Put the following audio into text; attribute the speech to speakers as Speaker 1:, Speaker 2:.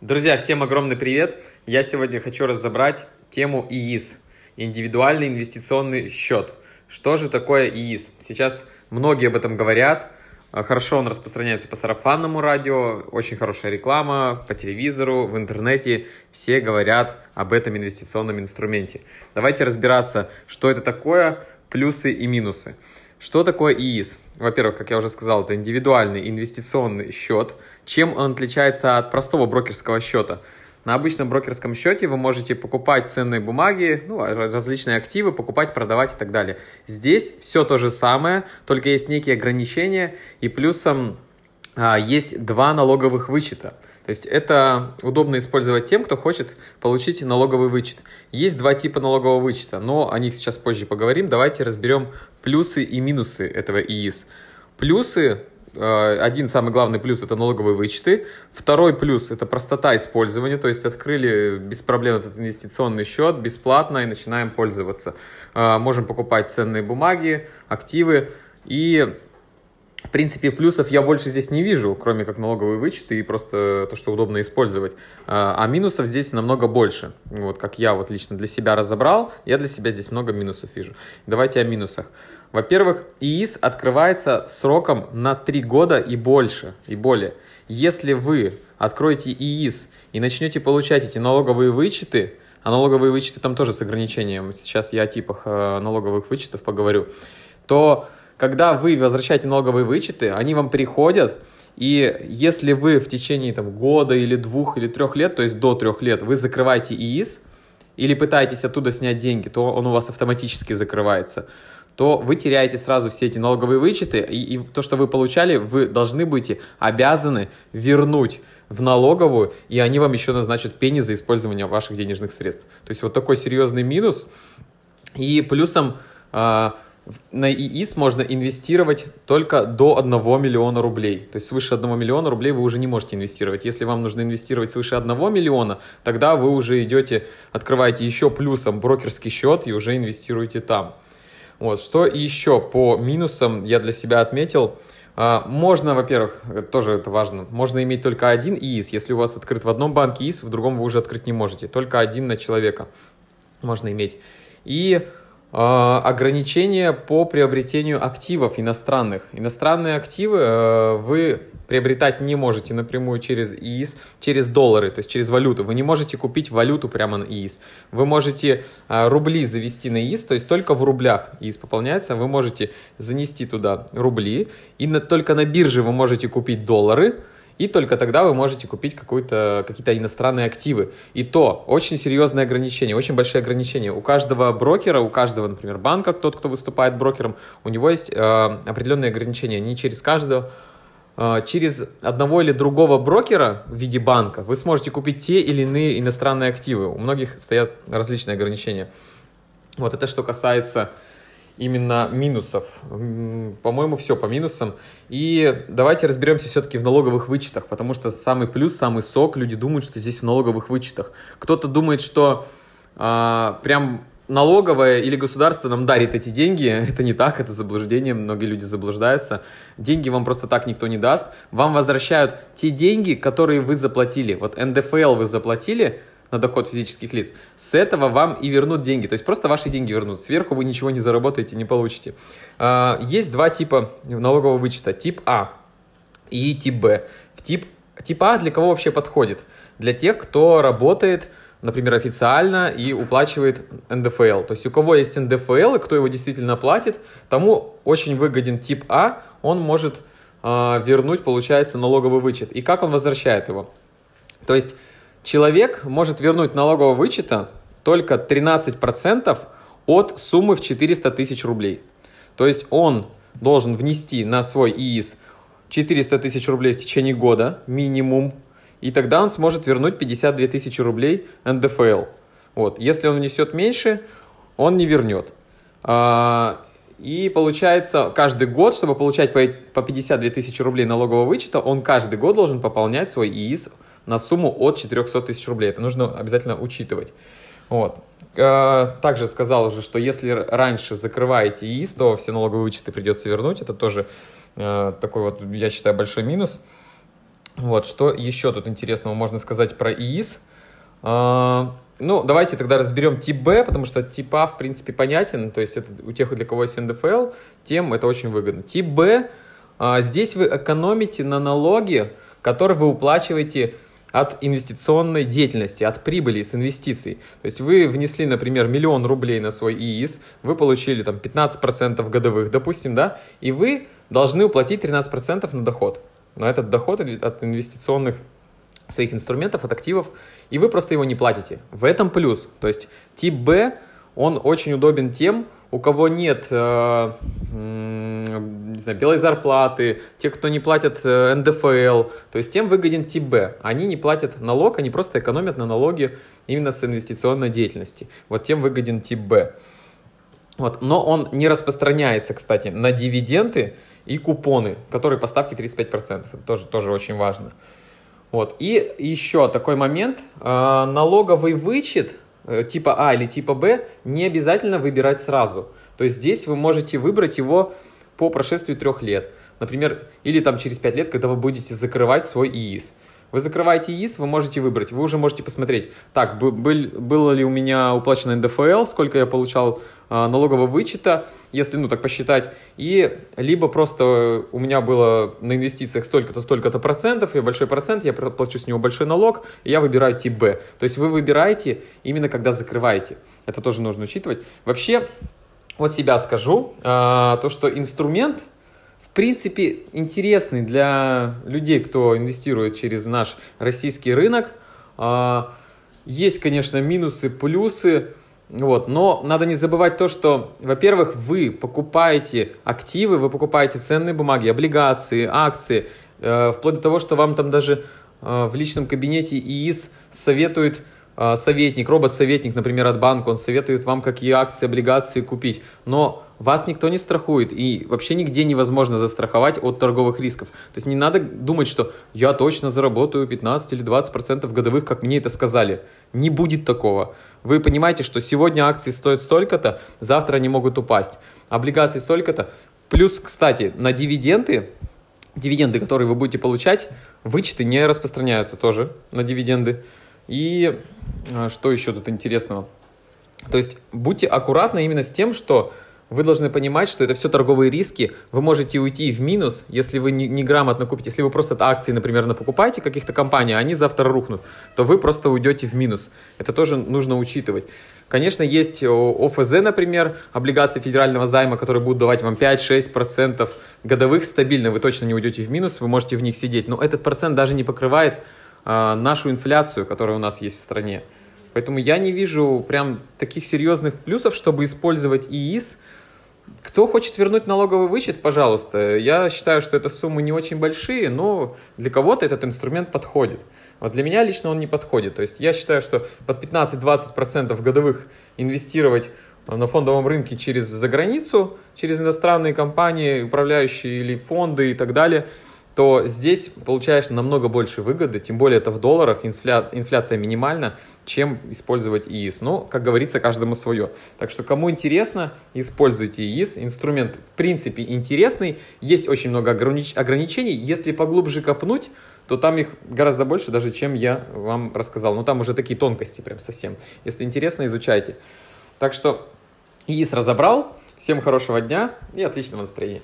Speaker 1: Друзья, всем огромный привет! Я сегодня хочу разобрать тему ИИС – индивидуальный инвестиционный счет. Что же такое ИИС? Сейчас многие об этом говорят. А, хорошо он распространяется по сарафанному радио, очень хорошая реклама, по телевизору, в интернете. Все говорят об этом инвестиционном инструменте. Давайте разбираться, что это такое, плюсы и минусы. Что такое ИИС? Во-первых, как я уже сказал, это индивидуальный инвестиционный счет. Чем он отличается от простого брокерского счета? На обычном брокерском счете вы можете покупать ценные бумаги, ну, различные активы, покупать, продавать и так далее. Здесь все то же самое, только есть некие ограничения, и плюсом а, есть два налоговых вычета. То есть это удобно использовать тем, кто хочет получить налоговый вычет. Есть два типа налогового вычета, но о них сейчас позже поговорим. Давайте разберем плюсы и минусы этого ИИС. Плюсы э, один самый главный плюс это налоговые вычеты. Второй плюс это простота использования, то есть открыли без проблем этот инвестиционный счет бесплатно и начинаем пользоваться. Э, можем покупать ценные бумаги, активы и в принципе, плюсов я больше здесь не вижу, кроме как налоговые вычеты и просто то, что удобно использовать. А, а минусов здесь намного больше. Вот как я вот лично для себя разобрал, я для себя здесь много минусов вижу. Давайте о минусах. Во-первых, ИИС открывается сроком на 3 года и больше, и более. Если вы откроете ИИС и начнете получать эти налоговые вычеты, а налоговые вычеты там тоже с ограничением, сейчас я о типах э, налоговых вычетов поговорю, то когда вы возвращаете налоговые вычеты, они вам приходят, и если вы в течение там, года или двух или трех лет, то есть до трех лет, вы закрываете ИИС или пытаетесь оттуда снять деньги, то он у вас автоматически закрывается то вы теряете сразу все эти налоговые вычеты, и, и то, что вы получали, вы должны будете обязаны вернуть в налоговую, и они вам еще назначат пени за использование ваших денежных средств. То есть вот такой серьезный минус. И плюсом э, на ИИС можно инвестировать только до 1 миллиона рублей. То есть свыше 1 миллиона рублей вы уже не можете инвестировать. Если вам нужно инвестировать свыше 1 миллиона, тогда вы уже идете, открываете еще плюсом брокерский счет и уже инвестируете там. Вот. Что еще по минусам я для себя отметил. А, можно, во-первых, тоже это важно, можно иметь только один ИИС. Если у вас открыт в одном банке ИИС, в другом вы уже открыть не можете. Только один на человека можно иметь. И ограничения по приобретению активов иностранных. Иностранные активы э, вы приобретать не можете напрямую через ИИС, через доллары, то есть через валюту. Вы не можете купить валюту прямо на ИИС. Вы можете а, рубли завести на ИИС, то есть только в рублях ИИС пополняется. Вы можете занести туда рубли, и на, только на бирже вы можете купить доллары, и только тогда вы можете купить какие-то иностранные активы. И то очень серьезные ограничения, очень большие ограничения. У каждого брокера, у каждого, например, банка, тот, кто выступает брокером, у него есть э, определенные ограничения. Не через каждого э, через одного или другого брокера в виде банка вы сможете купить те или иные иностранные активы. У многих стоят различные ограничения. Вот это что касается именно минусов. По-моему, все по минусам. И давайте разберемся все-таки в налоговых вычетах, потому что самый плюс, самый сок, люди думают, что здесь в налоговых вычетах. Кто-то думает, что а, прям налоговая или государство нам дарит эти деньги. Это не так, это заблуждение, многие люди заблуждаются. Деньги вам просто так никто не даст. Вам возвращают те деньги, которые вы заплатили. Вот НДФЛ вы заплатили, на доход физических лиц, с этого вам и вернут деньги. То есть просто ваши деньги вернут. Сверху вы ничего не заработаете, не получите. А, есть два типа налогового вычета. Тип А и тип Б. В тип, тип А для кого вообще подходит? Для тех, кто работает например, официально и уплачивает НДФЛ. То есть у кого есть НДФЛ и кто его действительно платит, тому очень выгоден тип А, он может э, вернуть, получается, налоговый вычет. И как он возвращает его? То есть Человек может вернуть налогового вычета только 13% от суммы в 400 тысяч рублей. То есть он должен внести на свой ИИС 400 тысяч рублей в течение года, минимум, и тогда он сможет вернуть 52 тысячи рублей НДФЛ. Вот. Если он внесет меньше, он не вернет. А, и получается, каждый год, чтобы получать по 52 тысячи рублей налогового вычета, он каждый год должен пополнять свой ИИС на сумму от 400 тысяч рублей. Это нужно обязательно учитывать. Вот. Э, также сказал уже, что если раньше закрываете ИИС, то все налоговые вычеты придется вернуть. Это тоже э, такой вот, я считаю, большой минус. Вот, что еще тут интересного можно сказать про ИИС? А, ну, давайте тогда разберем тип Б, потому что тип А, в принципе, понятен, то есть это у тех, для кого есть НДФЛ, тем это очень выгодно. Тип Б, здесь вы экономите на налоги, которые вы уплачиваете от инвестиционной деятельности, от прибыли с инвестиций. То есть вы внесли, например, миллион рублей на свой ИИС, вы получили там 15% годовых, допустим, да, и вы должны уплатить 13% на доход. На этот доход от инвестиционных своих инструментов, от активов, и вы просто его не платите. В этом плюс. То есть тип Б, он очень удобен тем, у кого нет э, не знаю, белой зарплаты, те, кто не платят э, НДФЛ, то есть тем выгоден тип Б. Они не платят налог, они просто экономят на налоге именно с инвестиционной деятельности. Вот тем выгоден тип Б. Вот. Но он не распространяется, кстати, на дивиденды и купоны, которые по ставке 35%. Это тоже, тоже очень важно. Вот. И еще такой момент. Э, налоговый вычет типа А или типа Б не обязательно выбирать сразу. То есть здесь вы можете выбрать его по прошествии трех лет. Например, или там через пять лет, когда вы будете закрывать свой ИИС. Вы закрываете ИИС, вы можете выбрать. Вы уже можете посмотреть, так, был, было ли у меня уплачено НДФЛ, сколько я получал а, налогового вычета, если, ну, так посчитать. И либо просто у меня было на инвестициях столько-то, столько-то процентов, и большой процент, я плачу с него большой налог, и я выбираю тип Б. То есть вы выбираете именно когда закрываете. Это тоже нужно учитывать. Вообще, вот себя скажу, а, то, что инструмент – принципе, интересный для людей, кто инвестирует через наш российский рынок. А, есть, конечно, минусы, плюсы, вот, но надо не забывать то, что, во-первых, вы покупаете активы, вы покупаете ценные бумаги, облигации, акции, э, вплоть до того, что вам там даже э, в личном кабинете ИИС советует э, советник, робот-советник, например, от банка, он советует вам, какие акции, облигации купить. Но вас никто не страхует, и вообще нигде невозможно застраховать от торговых рисков. То есть не надо думать, что я точно заработаю 15 или 20 процентов годовых, как мне это сказали. Не будет такого. Вы понимаете, что сегодня акции стоят столько-то, завтра они могут упасть. Облигации столько-то. Плюс, кстати, на дивиденды, дивиденды, которые вы будете получать, вычеты не распространяются тоже на дивиденды. И а, что еще тут интересного? То есть будьте аккуратны именно с тем, что вы должны понимать, что это все торговые риски. Вы можете уйти в минус, если вы неграмотно не купите. Если вы просто акции, например, покупаете каких-то компаний, а они завтра рухнут, то вы просто уйдете в минус. Это тоже нужно учитывать. Конечно, есть ОФЗ, например, облигации федерального займа, которые будут давать вам 5-6% годовых стабильно. Вы точно не уйдете в минус, вы можете в них сидеть. Но этот процент даже не покрывает нашу инфляцию, которая у нас есть в стране. Поэтому я не вижу прям таких серьезных плюсов, чтобы использовать ИИС кто хочет вернуть налоговый вычет, пожалуйста. Я считаю, что это суммы не очень большие, но для кого-то этот инструмент подходит. Вот для меня лично он не подходит. То есть я считаю, что под 15-20% годовых инвестировать на фондовом рынке через заграницу, через иностранные компании, управляющие или фонды и так далее – то здесь получаешь намного больше выгоды, тем более это в долларах, инфля... инфляция минимальна, чем использовать ИИС. Но, как говорится, каждому свое. Так что, кому интересно, используйте ИИС. Инструмент, в принципе, интересный. Есть очень много огранич... ограничений. Если поглубже копнуть, то там их гораздо больше, даже чем я вам рассказал. Но там уже такие тонкости прям совсем. Если интересно, изучайте. Так что ИИС разобрал. Всем хорошего дня и отличного настроения.